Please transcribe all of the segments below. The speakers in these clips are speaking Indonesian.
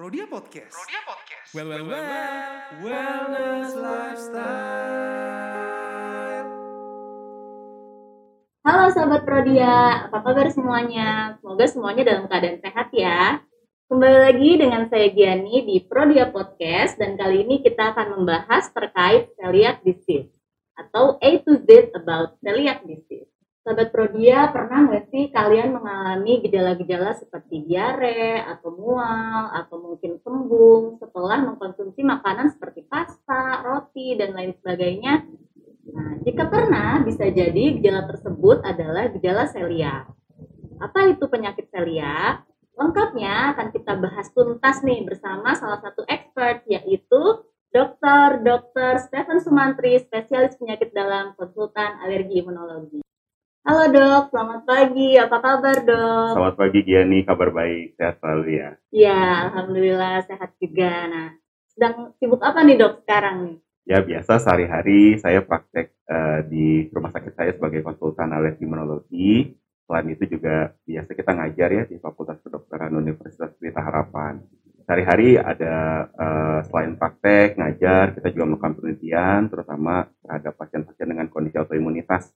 Prodia Podcast. Prodia Podcast. Well, well, well. Wellness lifestyle. Halo sahabat Prodia, apa kabar semuanya? Semoga semuanya dalam keadaan sehat ya. Kembali lagi dengan saya Giani di Prodia Podcast dan kali ini kita akan membahas terkait celiac disease atau A to Z about celiac disease. Sahabat Prodia, pernah nggak sih kalian mengalami gejala-gejala seperti diare atau mual atau mungkin kembung setelah mengkonsumsi makanan seperti pasta, roti, dan lain sebagainya? Nah, jika pernah, bisa jadi gejala tersebut adalah gejala celiac. Apa itu penyakit celiac? Lengkapnya akan kita bahas tuntas nih bersama salah satu expert yaitu Dr. Dr. Stephen Sumantri, spesialis penyakit dalam konsultan alergi imunologi. Halo dok, selamat pagi. Apa kabar dok? Selamat pagi Giani, kabar baik, sehat selalu ya. Ya, alhamdulillah sehat juga. Nah, sedang sibuk apa nih dok sekarang nih? Ya biasa sehari-hari saya praktek eh, di rumah sakit saya sebagai konsultan alergi imunologi. Selain itu juga biasa kita ngajar ya di Fakultas Kedokteran Universitas Pelita Harapan. Sehari-hari ada eh, selain praktek, ngajar, kita juga melakukan penelitian terutama terhadap pasien-pasien dengan kondisi autoimunitas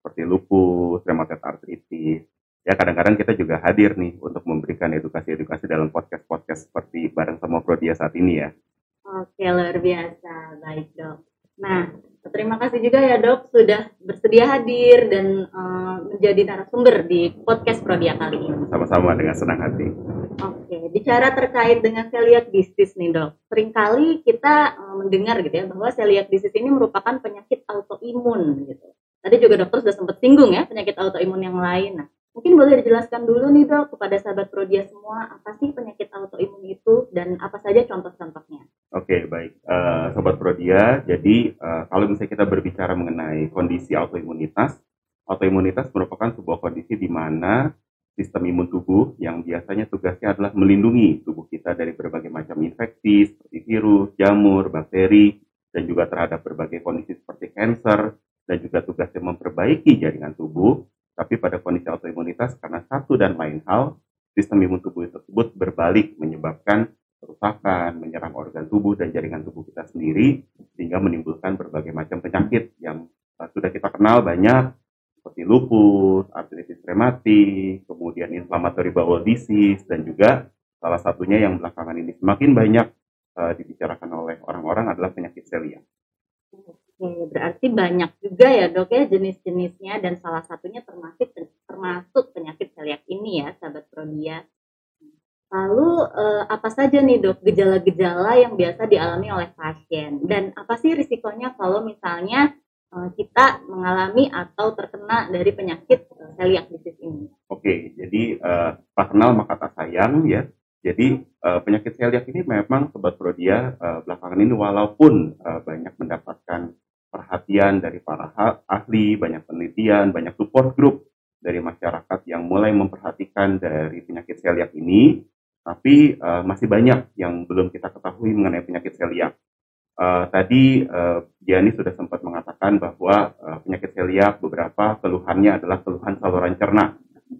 seperti lupus, rheumatoid arthritis. Ya kadang-kadang kita juga hadir nih untuk memberikan edukasi-edukasi dalam podcast-podcast seperti bareng sama Prodia saat ini ya. Oke, luar biasa. Baik, Dok. Nah, terima kasih juga ya, Dok, sudah bersedia hadir dan eh, menjadi narasumber di podcast Prodia kali ini. Sama-sama dengan senang hati. Oke, bicara terkait dengan celiac disease nih, Dok. Seringkali kita eh, mendengar gitu ya bahwa celiac disease ini merupakan penyakit autoimun gitu. Tadi juga dokter sudah sempat singgung ya penyakit autoimun yang lain. Nah, mungkin boleh dijelaskan dulu nih, Dok, kepada sahabat Prodia semua apa sih penyakit autoimun itu dan apa saja contoh-contohnya? Oke, baik. Eh, Sobat Prodia, jadi eh, kalau misalnya kita berbicara mengenai kondisi autoimunitas, autoimunitas merupakan sebuah kondisi di mana sistem imun tubuh yang biasanya tugasnya adalah melindungi tubuh kita dari berbagai macam infeksi seperti virus, jamur, bakteri, dan juga terhadap berbagai kondisi seperti kanker, dan juga tugasnya memperbaiki jaringan tubuh. Tapi pada kondisi autoimunitas, karena satu dan lain hal, sistem imun tubuh tersebut berbalik menyebabkan kerusakan, menyerang organ tubuh dan jaringan tubuh kita sendiri, sehingga menimbulkan berbagai macam penyakit yang uh, sudah kita kenal banyak, seperti lupus, artritis rematik, kemudian inflammatory bowel disease, dan juga salah satunya yang belakangan ini semakin banyak uh, dibicarakan oleh orang-orang adalah penyakit celiac. Oke, berarti banyak juga ya dok ya jenis-jenisnya dan salah satunya termasuk termasuk penyakit celiac ini ya sahabat Prodia. Lalu eh, apa saja nih dok gejala-gejala yang biasa dialami oleh pasien dan apa sih risikonya kalau misalnya eh, kita mengalami atau terkena dari penyakit eh, celiac disease ini? Oke, jadi eh, tak kenal maka tak sayang ya. Jadi eh, penyakit celiac ini memang sobat Prodia eh, belakangan ini walaupun eh, banyak mendapatkan perhatian dari para ahli, banyak penelitian, banyak support group dari masyarakat yang mulai memperhatikan dari penyakit celiac ini, tapi eh, masih banyak yang belum kita ketahui mengenai penyakit celiac. Eh, tadi Gianni sudah sempat mengatakan bahwa eh, penyakit celiac beberapa keluhannya adalah keluhan saluran cerna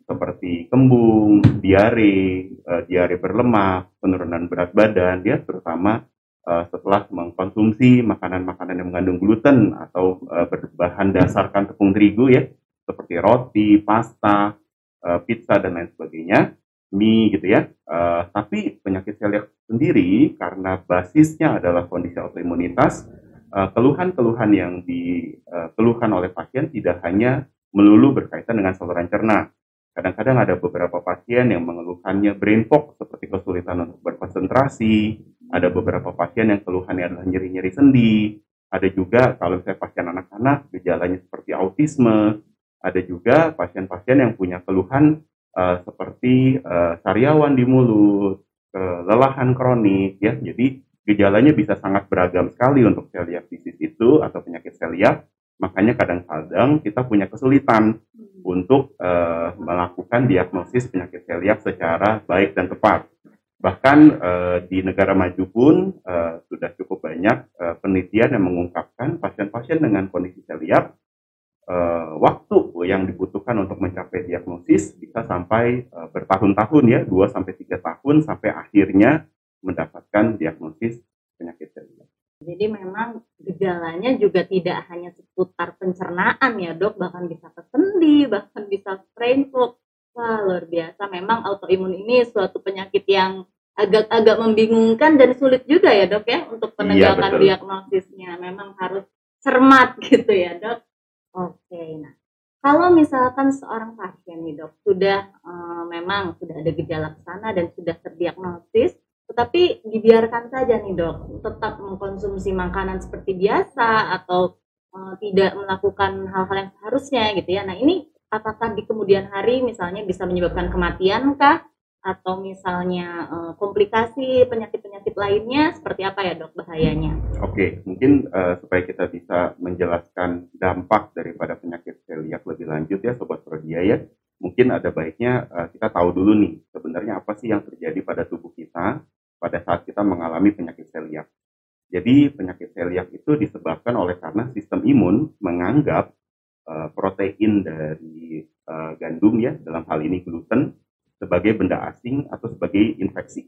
seperti kembung, diare, eh, diare berlemak, penurunan berat badan, ya terutama eh, setelah mengkonsumsi makanan-makanan yang mengandung gluten atau eh, berbahan dasarkan tepung terigu ya, seperti roti, pasta, eh, pizza dan lain sebagainya, mie gitu ya. Eh, tapi penyakit celiac sendiri karena basisnya adalah kondisi autoimunitas, keluhan-keluhan yang dikeluhkan oleh pasien tidak hanya melulu berkaitan dengan saluran cerna. Kadang-kadang ada beberapa pasien yang mengeluhkannya brain fog seperti kesulitan untuk berkonsentrasi, ada beberapa pasien yang keluhannya adalah nyeri-nyeri sendi, ada juga kalau saya pasien anak-anak gejalanya seperti autisme, ada juga pasien-pasien yang punya keluhan eh, seperti eh, sariawan di mulut, kelelahan kronik ya. Jadi gejalanya bisa sangat beragam sekali untuk celiac disease itu atau penyakit celiac. Makanya kadang-kadang kita punya kesulitan untuk eh, melakukan diagnosis penyakit celiac secara baik dan tepat. Bahkan eh, di negara maju pun eh, sudah cukup banyak eh, penelitian yang mengungkapkan pasien-pasien dengan kondisi celiac eh, waktu yang dibutuhkan untuk mencapai diagnosis bisa sampai eh, bertahun-tahun ya, 2 sampai 3 tahun sampai akhirnya mendapatkan diagnosis penyakit celiak. Jadi memang gejalanya juga tidak hanya seputar pencernaan ya dok, bahkan bisa ke sendi, bahkan bisa strain. Wah luar biasa, memang autoimun ini suatu penyakit yang agak-agak membingungkan dan sulit juga ya dok ya untuk penegakan betul. diagnosisnya. Memang harus cermat gitu ya dok. Oke, nah kalau misalkan seorang pasien nih dok sudah eh, memang sudah ada gejala ke sana dan sudah terdiagnosis, tetapi dibiarkan saja nih dok, tetap mengkonsumsi makanan seperti biasa atau eh, tidak melakukan hal-hal yang seharusnya gitu ya. Nah ini apakah di kemudian hari misalnya bisa menyebabkan kematian kah? Atau misalnya eh, komplikasi penyakit-penyakit lainnya seperti apa ya dok bahayanya? Oke, mungkin eh, supaya kita bisa menjelaskan dampak daripada penyakit celiak lebih lanjut ya Sobat Prodia ya, mungkin ada baiknya eh, kita tahu dulu nih sebenarnya apa sih yang terjadi pada tubuh kita pada saat kita mengalami penyakit celiak. Jadi penyakit celiak itu disebabkan oleh karena sistem imun menganggap eh, protein dari eh, gandum ya dalam hal ini gluten sebagai benda asing atau sebagai infeksi.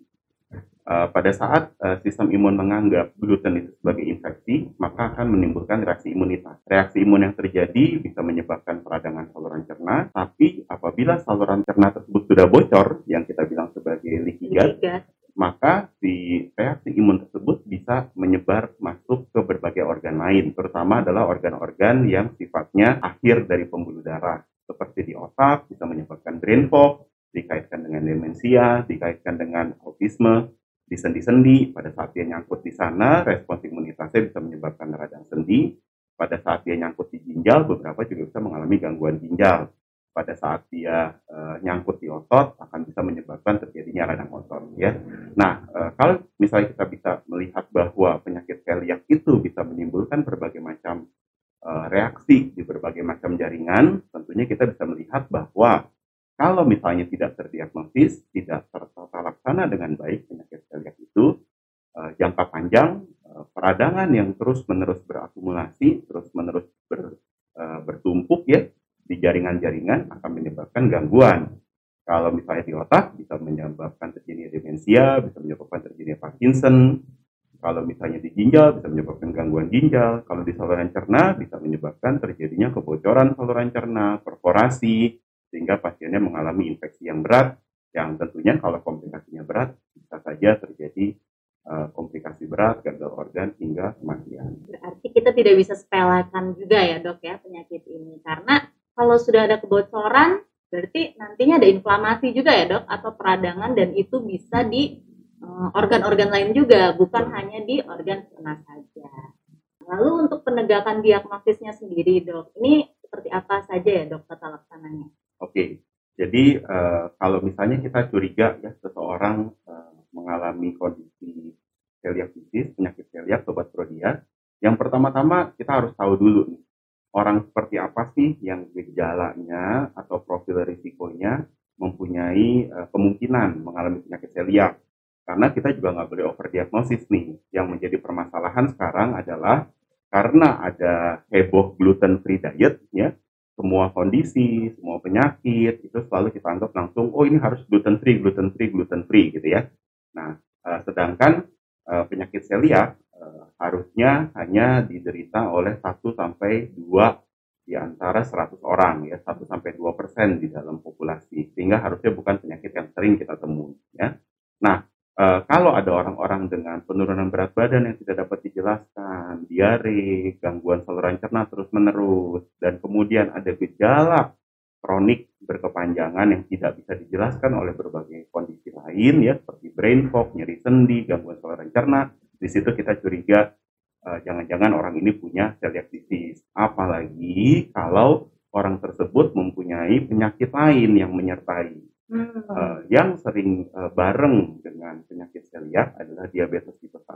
Uh, pada saat uh, sistem imun menganggap gluten itu sebagai infeksi, maka akan menimbulkan reaksi imunitas. Reaksi imun yang terjadi bisa menyebabkan peradangan saluran cerna, tapi apabila saluran cerna tersebut sudah bocor, yang kita bilang sebagai leaky gut. Maka si reaksi imun tersebut bisa menyebar masuk ke berbagai organ lain, terutama adalah organ-organ yang sifatnya akhir dari pembuluh darah, seperti di otak, bisa menyebabkan brain fog, dikaitkan dengan demensia, dikaitkan dengan autisme, di sendi-sendi, pada saat dia nyangkut di sana, respons imunitasnya bisa menyebabkan radang sendi, pada saat dia nyangkut di ginjal, beberapa juga bisa mengalami gangguan ginjal. Pada saat dia eh, nyangkut di otot, akan bisa menyebabkan terjadinya radang otot. Ya. Nah, eh, kalau misalnya kita bisa melihat bahwa penyakit celiac itu bisa menimbulkan berbagai macam eh, reaksi di berbagai macam jaringan, tentunya kita bisa melihat bahwa kalau misalnya tidak terdiagnosis, tidak tertata laksana dengan baik penyakit celiac itu, eh, jangka panjang eh, peradangan yang terus-menerus berakumulasi, terus-menerus ber- eh, bertumpuk ya di jaringan-jaringan akan menyebabkan gangguan. Kalau misalnya di otak bisa menyebabkan terjadinya demensia, bisa menyebabkan terjadinya Parkinson. Kalau misalnya di ginjal bisa menyebabkan gangguan ginjal. Kalau di saluran cerna bisa menyebabkan terjadinya kebocoran saluran cerna, perforasi, sehingga pasiennya mengalami infeksi yang berat yang tentunya kalau komplikasinya berat bisa saja terjadi eh, komplikasi berat gagal organ hingga kematian. Berarti kita tidak bisa sepelekan juga ya dok ya penyakit ini karena kalau sudah ada kebocoran berarti nantinya ada inflamasi juga ya dok atau peradangan dan itu bisa di eh, organ-organ lain juga bukan hanya di organ cerna saja. Lalu untuk penegakan diagnosisnya sendiri dok, ini seperti apa saja ya dok tata laksananya? Oke, jadi eh, kalau misalnya kita curiga ya seseorang eh, mengalami kondisi celiac disease, penyakit celiac, sobat prodia, yang pertama-tama kita harus tahu dulu nih, orang seperti apa sih yang gejalanya atau profil risikonya mempunyai eh, kemungkinan mengalami penyakit celiac. Karena kita juga nggak boleh overdiagnosis nih. Yang menjadi permasalahan sekarang adalah karena ada heboh gluten free diet ya, semua kondisi, semua penyakit itu selalu kita anggap langsung oh ini harus gluten free, gluten free, gluten free gitu ya. Nah, eh, sedangkan eh, penyakit celiac eh, harusnya hanya diderita oleh 1 sampai 2 di antara 100 orang ya, 1 sampai 2 persen di dalam populasi sehingga harusnya bukan penyakit yang sering kita temui ya. Nah, eh, kalau ada orang-orang dengan penurunan berat badan yang tidak dapat dijelaskan, diare, gangguan saluran cerna terus-menerus, dan kemudian ada gejala kronik berkepanjangan yang tidak bisa dijelaskan oleh berbagai kondisi lain ya seperti brain fog, nyeri sendi, gangguan saluran cerna, di situ kita curiga eh, jangan-jangan orang ini punya celiac disease. Apalagi kalau orang tersebut mempunyai penyakit lain yang menyertai. Hmm. Eh, yang sering eh, bareng dengan penyakit celiac adalah diabetes tipe 1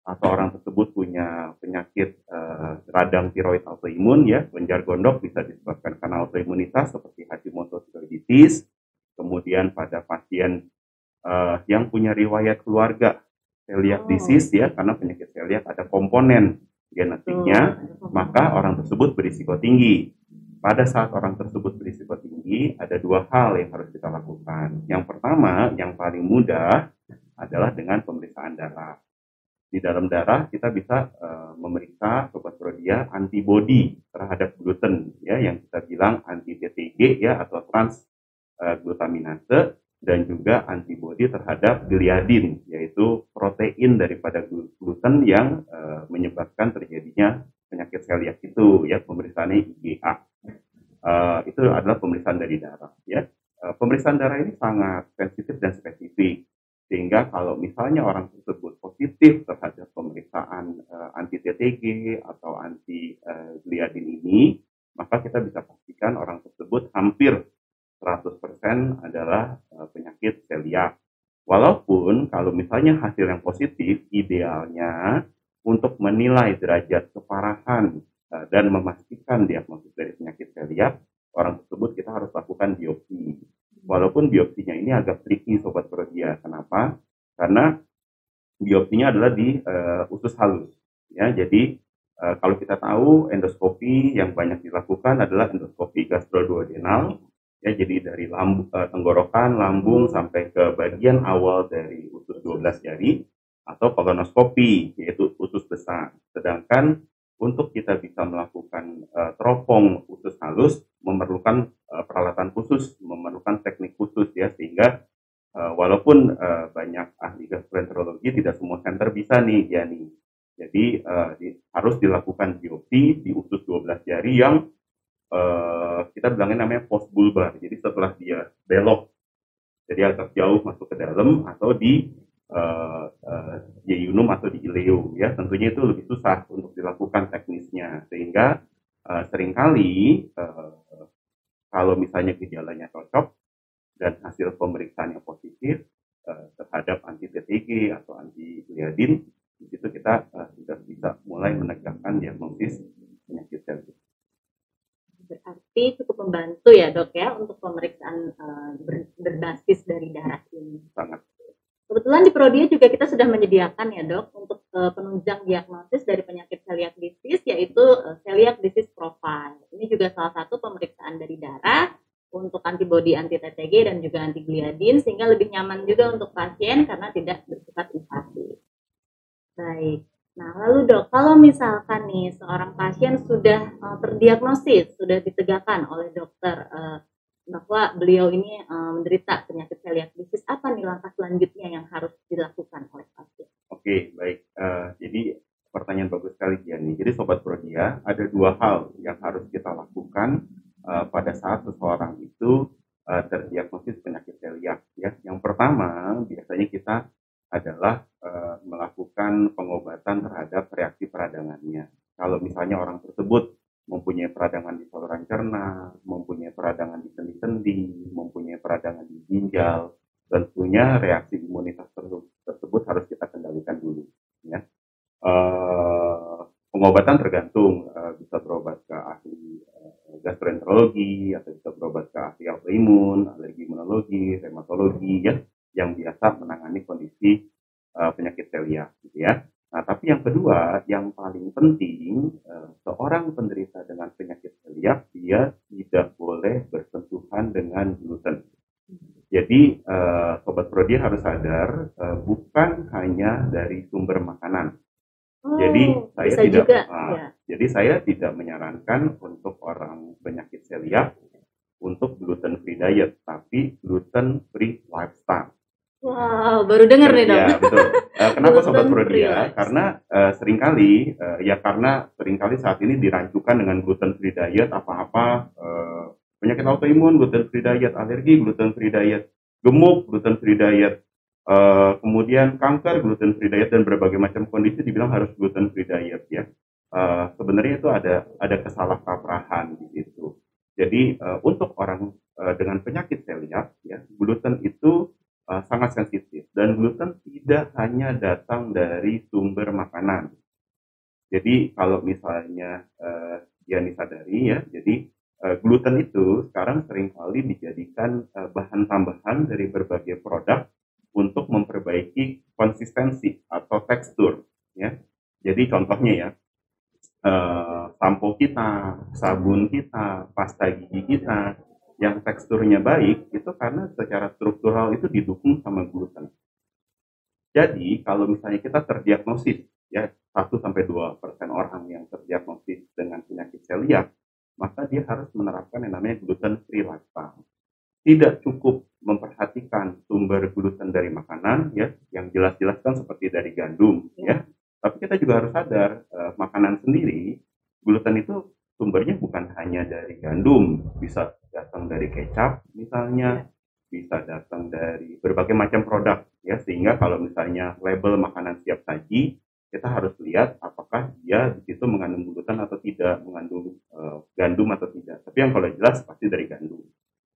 atau orang tersebut punya penyakit eh, radang tiroid autoimun ya, lenjar gondok bisa disebabkan karena autoimunitas seperti Hashimoto thyroiditis. Kemudian pada pasien eh, yang punya riwayat keluarga celiac Oh. disease ya, karena penyakit celiac ada komponen genetiknya, maka orang tersebut berisiko tinggi. pada saat orang tersebut berisiko tinggi, ada dua hal yang harus kita lakukan. Yang pertama, yang paling mudah adalah dengan pemeriksaan darah. Di dalam darah kita bisa uh, memeriksa sobat prodia antibodi terhadap gluten ya yang kita bilang anti TTG ya atau trans uh, glutaminase dan juga antibodi terhadap gliadin yaitu protein daripada gluten yang uh, menyebabkan terjadinya penyakit celiac itu ya pemeriksaannya IgA. Uh, itu adalah pemeriksaan dari darah ya. Uh, pemeriksaan darah ini sangat sensitif dan spesifik sehingga kalau misalnya orang tersebut positif terhadap pemeriksaan uh, anti TTG atau anti uh, gliadin ini, maka kita bisa pastikan orang tersebut hampir 100% adalah uh, penyakit celiak. Walaupun kalau misalnya hasil yang positif, idealnya untuk menilai derajat keparahan uh, dan memastikan diagnosis dari penyakit celiak, orang tersebut kita harus lakukan biopsi walaupun biopsinya ini agak tricky sobat prodia. Kenapa? Karena biopsinya adalah di uh, usus halus. Ya, jadi uh, kalau kita tahu endoskopi yang banyak dilakukan adalah endoskopi gastroduodenal. Ya, jadi dari lambu, uh, tenggorokan, lambung sampai ke bagian awal dari usus 12 jari atau kolonoskopi yaitu usus besar. Sedangkan untuk kita bisa melakukan uh, teropong usus halus memerlukan uh, peralatan khusus, memerlukan teknik khusus ya sehingga uh, walaupun uh, banyak ahli gastroenterologi tidak semua center bisa nih ya nih. Jadi uh, di, harus dilakukan biopsi di usus 12 jari yang uh, kita bilangnya namanya post bulbar. Jadi setelah dia belok jadi agak jauh masuk ke dalam atau di uh, uh, atau di ileo ya tentunya itu lebih susah untuk dilakukan teknisnya sehingga uh, sering kali uh, kalau misalnya gejalanya cocok dan hasil pemeriksaannya positif uh, terhadap anti TTG atau anti gliadin di situ kita uh, sudah bisa mulai menegakkan diagnosis penyakit jantung. Berarti cukup membantu ya dok ya untuk pemeriksaan uh, berbasis dari darah ini. Sangat Kebetulan di Prodia juga kita sudah menyediakan ya dok untuk uh, penunjang diagnosis dari penyakit celiac disease yaitu uh, celiac disease profile. Ini juga salah satu pemeriksaan dari darah untuk antibodi anti TTG dan juga anti gliadin sehingga lebih nyaman juga untuk pasien karena tidak bersifat invasif. Baik. Nah, lalu dok, kalau misalkan nih seorang pasien sudah uh, terdiagnosis, sudah ditegakkan oleh dokter uh, bahwa beliau ini uh, menderita penyakit celiac disease, apa nih langkah selanjutnya yang harus dilakukan oleh pasien? Oke, baik. Uh, jadi pertanyaan bagus sekali Gianni. Jadi Sobat Prodia, ada dua hal yang harus kita lakukan uh, pada saat seseorang itu uh, terdiagnosis penyakit celiac. Ya. Yang pertama, biasanya kita adalah uh, melakukan pengobatan terhadap reaksi peradangannya. Kalau misalnya orang tersebut mempunyai peradangan di saluran cerna, mempunyai peradangan di sendi-sendi, mempunyai peradangan di ginjal, tentunya reaksi imunitas tersebut harus kita kendalikan dulu. Ya. Uh, pengobatan tergantung uh, bisa berobat ke ahli uh, gastroenterologi atau bisa berobat ke ahli autoimun, alergi imunologi, rheumatologi ya yang biasa menangani kondisi uh, penyakit celiac gitu ya. Nah, tapi yang kedua, yang paling penting, uh, seorang penderita dengan penyakit celiac, dia tidak boleh bersentuhan dengan gluten. Jadi, uh, Sobat Prodi harus sadar, uh, bukan hanya dari sumber makanan. Oh, jadi saya tidak, juga, uh, ya. jadi saya tidak menyarankan untuk orang penyakit celiac untuk gluten free diet, tapi gluten free lifestyle. Wow, baru dengar nih dok. Ya, betul. Uh, kenapa sobat Prodia? Karena uh, sering kali uh, ya karena sering kali saat ini dirancukan dengan gluten free diet apa-apa uh, penyakit autoimun gluten free diet, alergi gluten free diet, gemuk gluten free diet, uh, kemudian kanker gluten free diet dan berbagai macam kondisi dibilang harus gluten free diet ya. Uh, sebenarnya itu ada ada kesalahkaprahan di situ. Jadi uh, untuk orang uh, dengan penyakit celiac ya, gluten itu uh, sangat sensitif dan gluten tidak hanya datang dari sumber makanan. Jadi kalau misalnya uh, dia disadari ya, jadi uh, gluten itu sekarang sering kali dijadikan uh, bahan tambahan dari berbagai produk untuk memperbaiki konsistensi atau tekstur ya. Jadi contohnya ya, eh, sampo kita, sabun kita, pasta gigi kita yang teksturnya baik itu karena secara struktural itu didukung sama gluten. Jadi kalau misalnya kita terdiagnosis ya 1 sampai 2 persen orang yang terdiagnosis dengan penyakit celiak, maka dia harus menerapkan yang namanya gluten free lifestyle. Tidak cukup memperhatikan sumber gluten dari makanan ya yang jelas-jelas kan seperti dari gandum ya. Tapi kita juga harus sadar eh, makanan sendiri gluten itu sumbernya bukan hanya dari gandum, bisa datang dari kecap misalnya, bisa datang dari berbagai macam produk ya sehingga kalau misalnya label makanan siap saji kita harus lihat apakah dia di situ mengandung gluten atau tidak, mengandung eh, gandum atau tidak. Tapi yang kalau jelas pasti dari gandum.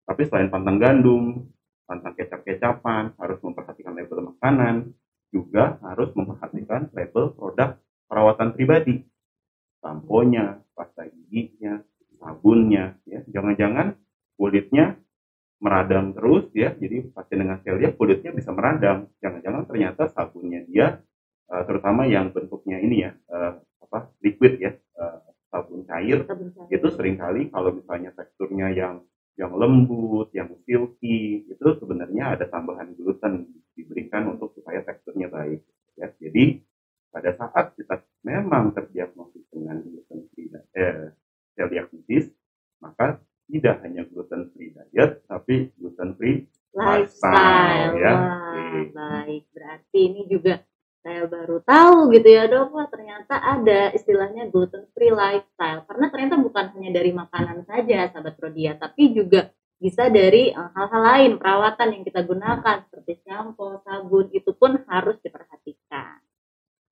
Tapi selain pantang gandum, pantang kecap-kecapan, harus memperhatikan label makanan, juga harus memperhatikan label produk perawatan pribadi. Samponya, pasta giginya, sabunnya, ya. Jangan-jangan kulitnya meradang terus ya. Jadi pasien dengan celiac kulitnya bisa meradang. Jangan-jangan ternyata sabunnya dia eh, terutama yang bentuknya ini ya, eh, apa? liquid ya, eh, sabun cair Sabun cair. itu sering kali kalau misalnya teksturnya yang yang lembut, yang silky, itu sebenarnya ada tambahan gluten diberikan untuk supaya teksturnya baik. Ya, jadi pada saat kita memang terdiagnosis dengan gluten eh, celiac disease, maka tidak hanya tapi gluten free lifestyle. Lifestyle, ya. Wah, baik. Berarti ini juga saya baru tahu gitu ya dok, wah ternyata ada istilahnya gluten free lifestyle. Karena ternyata bukan hanya dari makanan saja, sahabat Prodia, tapi juga bisa dari eh, hal-hal lain, perawatan yang kita gunakan seperti shampoo, sabun, itu pun harus diperhatikan.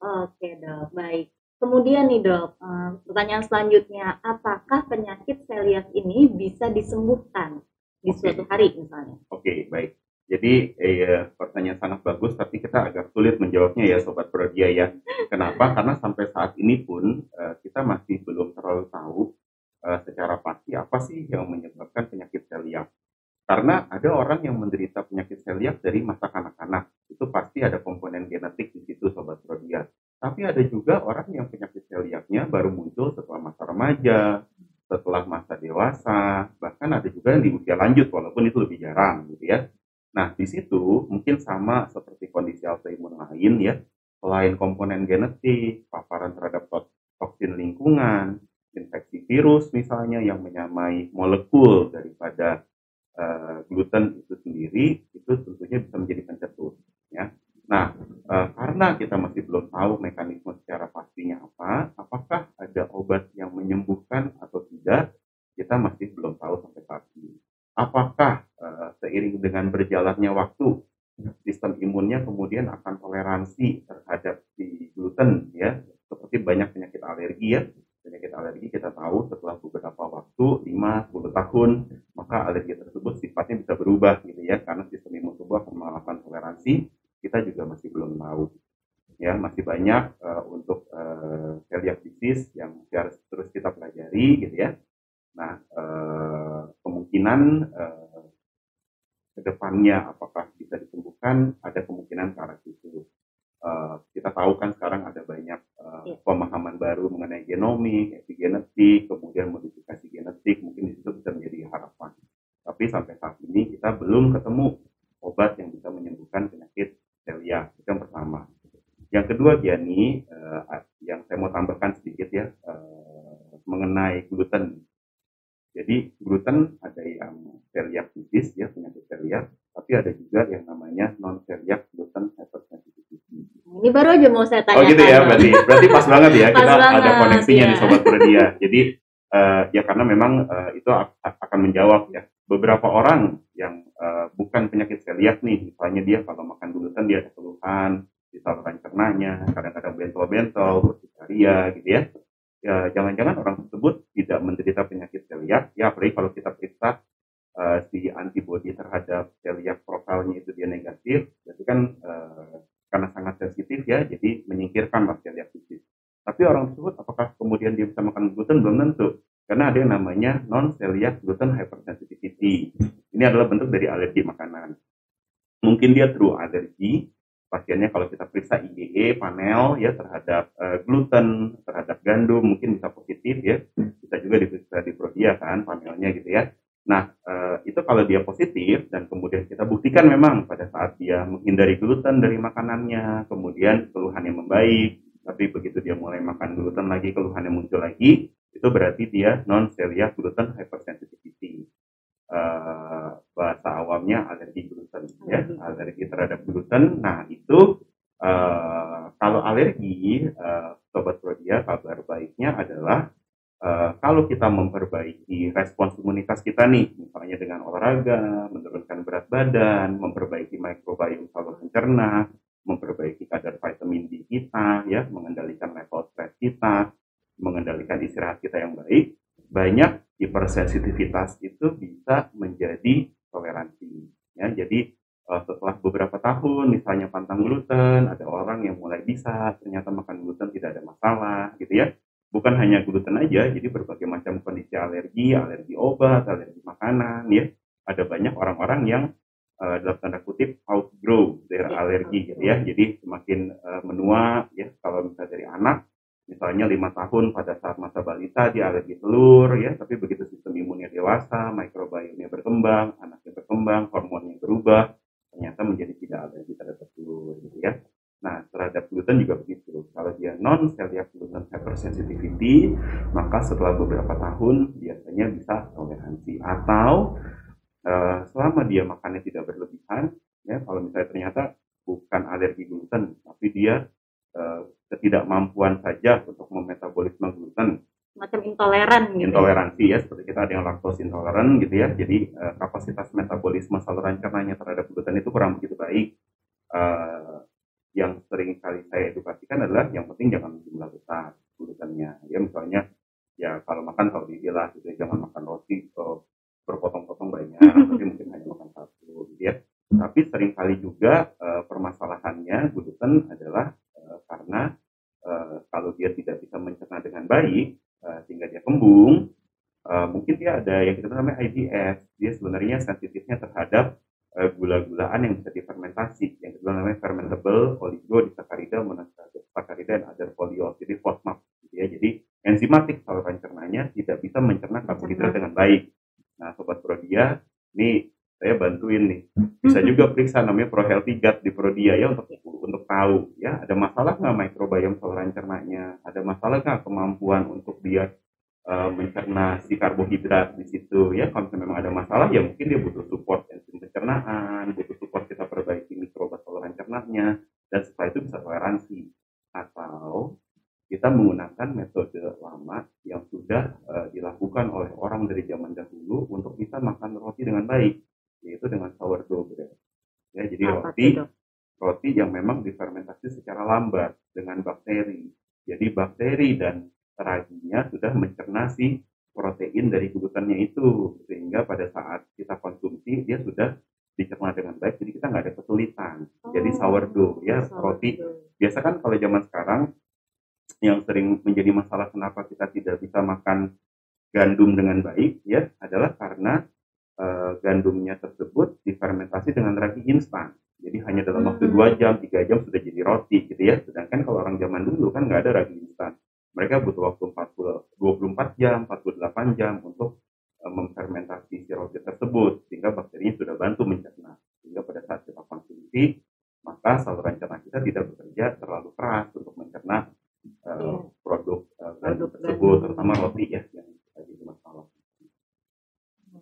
Oke dok, baik. Kemudian nih dok, eh, pertanyaan selanjutnya, apakah penyakit celiac ini bisa disembuhkan di Oke. suatu hari misalnya? Oke, baik. Jadi eh, pertanyaan sangat bagus, tapi kita agak sulit menjawabnya ya, Sobat Prodia ya. Kenapa? Karena sampai saat ini pun eh, kita masih belum terlalu tahu eh, secara pasti apa sih yang menyebabkan penyakit celiac. Karena ada orang yang menderita penyakit celiac dari masa kanak-kanak, itu pasti ada komponen genetik di situ, Sobat Prodia. Tapi ada juga orang yang penyakit celiaknya baru muncul setelah masa remaja, setelah masa dewasa, bahkan ada juga yang di usia lanjut, walaupun itu lebih jarang gitu ya. Nah, di situ mungkin sama seperti kondisi autoimun lain ya, selain komponen genetik, paparan terhadap tok- toksin lingkungan, infeksi virus misalnya yang menyamai molekul daripada eh, gluten itu sendiri, itu tentunya bisa menjadi pencetus. Ya. Nah, eh, karena kita masih belum tahu mekanisme secara pastinya apa, apakah ada obat yang menyembuhkan atau tidak, kita masih belum tahu sampai saat ini. Apakah eh, seiring dengan berjalannya waktu sistem imunnya kemudian akan toleransi terhadap si gluten ya. Seperti banyak penyakit alergi ya. Penyakit alergi kita tahu setelah beberapa waktu 5-10 tahun maka alergi tersebut sifatnya bisa berubah gitu ya. Karena sistem imun tubuh akan melakukan toleransi kita juga masih belum tahu. Ya masih banyak eh, untuk eh, celiac disease yang harus terus kita pelajari gitu ya. Nah eh, kemungkinan eh, ke depannya apakah bisa disembuhkan ada kemungkinan ke arah situ Eh, kita tahu kan sekarang ada banyak eh, Iya. pemahaman baru mengenai genomik, epigenetik, kemudian modifikasi genetik, mungkin di situ bisa menjadi harapan. Tapi sampai saat ini kita belum ketemu obat yang bisa menyembuhkan penyakit celiac. Itu yang pertama. Yang kedua, Giani, eh, yang saya mau tambahkan sedikit ya eh, mengenai gluten. Jadi gluten ada yang celiac disease ya penyakit celiac, tapi ada juga yang namanya non celiac gluten hypersensitivity. Ini baru aja mau saya Oh tanyakan. gitu ya, berarti berarti pas banget ya Pas kita ada banget, koneksinya nih ya. sobat Prodia. Jadi eh, ya karena memang eh, itu akan menjawab ya beberapa orang yang eh, bukan penyakit celiac nih, misalnya dia kalau makan gluten dia ada keluhan di saluran cernanya, kadang-kadang bentol-bentol, urtikaria gitu ya. Ya jangan-jangan orang tersebut tidak menderita penyakit celiac, ya apalagi kalau kita periksa eh, si antibodi terhadap celiac profilnya itu dia negatif, berarti kan eh, karena sangat sensitif ya, jadi menyingkirkan lah celiac disease. Tapi orang tersebut apakah kemudian dia bisa makan gluten belum tentu, karena ada yang namanya non celiac gluten hypersensitivity. Ini adalah bentuk dari alergi makanan. Mungkin dia true alergi, pasiennya kalau kita periksa IgE panel ya terhadap eh, gluten, terhadap gandum mungkin bisa positif ya. Bisa juga diperiksa di Prodia kan panelnya gitu ya. Nah, eh, itu kalau dia positif dan kemudian kita buktikan memang pada saat dia menghindari gluten dari makanannya, kemudian keluhannya membaik, tapi begitu dia mulai makan gluten lagi, keluhannya muncul lagi, itu berarti dia non celiac gluten hypersensitivity. Eh, bahasa awamnya alergi gluten ya, Alergi. alergi terhadap gluten. Nah, itu eh, kalau alergi eh, sobat Prodia kabar baiknya adalah eh, kalau kita memperbaiki respons imunitas kita nih, misalnya dengan olahraga, menurunkan berat badan, memperbaiki mikrobiom saluran cerna, memperbaiki kadar vitamin D kita, ya, mengendalikan level stres kita, mengendalikan istirahat kita yang baik, banyak hipersensitivitas itu bisa menjadi toleransi. Ya, jadi eh, setelah beberapa tahun, misalnya pantang gluten, ada orang yang mulai bisa ternyata makan gluten tidak ada masalah, gitu ya bukan hanya gluten aja, jadi berbagai macam kondisi alergi, alergi obat, alergi makanan, ya. Ada banyak orang-orang yang eh, dalam tanda kutip outgrow their Ya, alergi, gitu ya. Jadi semakin eh, menua, ya. Kalau misalnya dari anak, misalnya lima tahun pada saat masa balita dia alergi telur, ya. Tapi begitu sistem imunnya dewasa, mikrobiomnya berkembang, anaknya berkembang, hormonnya berubah, ternyata menjadi tidak alergi terhadap telur, gitu ya. Nah, terhadap gluten juga begitu. Kalau dia non celiac gluten hypersensitivity, maka setelah beberapa tahun biasanya bisa toleransi. Atau eh, selama dia makannya tidak berlebihan, ya kalau misalnya ternyata bukan alergi gluten, tapi dia eh, ketidakmampuan saja untuk memetabolisme gluten, Macam intoleran gitu. intoleransi ya seperti kita ada yang laktos intoleran gitu ya jadi eh, kapasitas metabolisme saluran cernanya terhadap gluten itu kurang begitu baik Eh, yang sering kali saya edukasikan adalah yang penting jangan jumlah besar glutennya ya misalnya ya kalau makan tahu diri lah gitu ya, jangan makan roti eh, berpotong-potong banyak tapi mungkin hanya makan satu gitu ya. Tapi sering kali juga eh, permasalahannya gluten adalah eh, karena eh, kalau dia tidak bisa mencerna dengan baik eh, sehingga dia kembung eh, mungkin dia ada yang kita namanya IBS dia sebenarnya sensitifnya terhadap gula-gulaan yang bisa difermentasi. Yang kita namanya fermentable oligodisaccharida monosaccharida dan other polyols. Jadi FODMAP gitu ya. Jadi enzimatik saluran cernanya tidak bisa mencerna karbohidrat dengan baik. Nah sobat Prodia ini saya bantuin nih. Bisa juga periksa namanya Pro Healthy Gut di Prodia ya untuk untuk tahu ya. Ada masalah nggak mikrobiom saluran cernanya? Ada masalah nggak kemampuan untuk dia eh, mencerna si karbohidrat di situ ya kalau misalnya memang ada masalah ya mungkin dia butuh support enzim pencernaan butuh support kita perbaiki mikroba saluran cernanya dan setelah itu bisa toleransi atau kita menggunakan metode lama yang sudah eh, dilakukan oleh orang dari zaman dahulu untuk bisa makan roti dengan baik yaitu dengan sourdough bread ya jadi Apa roti Dok? roti yang memang difermentasi secara lambat dengan bakteri. Jadi bakteri dan raginya sudah mencerna si protein dari glutennya itu sehingga pada saat kita konsumsi dia sudah dicerna dengan baik jadi kita nggak ada kesulitan. Jadi Oh, sourdough ya roti sourdough. biasa kan kalau zaman sekarang yang sering menjadi masalah kenapa kita tidak bisa makan gandum dengan baik ya adalah karena eh, gandumnya tersebut difermentasi dengan ragi instan. Jadi hanya dalam waktu Hmm. dua jam, tiga jam sudah jadi roti gitu ya. Sedangkan kalau orang zaman dulu kan nggak ada ragi instan. Mereka butuh waktu 40, 24 jam, 48 jam untuk eh, memfermentasi si roti tersebut sehingga bakterinya sudah bantu mencerna. Sehingga pada saat kita konsumsi maka saluran cerna kita tidak bekerja terlalu keras untuk mencerna Iya. produk gandum Produk tersebut, gandum. terutama roti ya yang jadi masalah.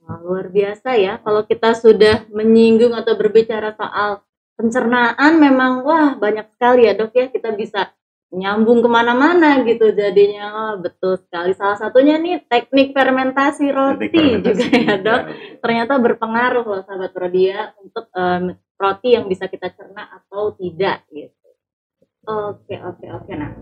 Wah, luar biasa ya kalau kita sudah menyinggung atau berbicara soal pencernaan memang wah banyak sekali ya dok ya kita bisa nyambung ke mana-mana gitu jadinya. Wah, betul sekali. Salah satunya nih teknik fermentasi roti Teknik juga fermentasi, ya dok. Ya. ternyata berpengaruh loh sahabat Prodia untuk em, roti yang bisa kita cerna atau tidak gitu. Oke oke oke nah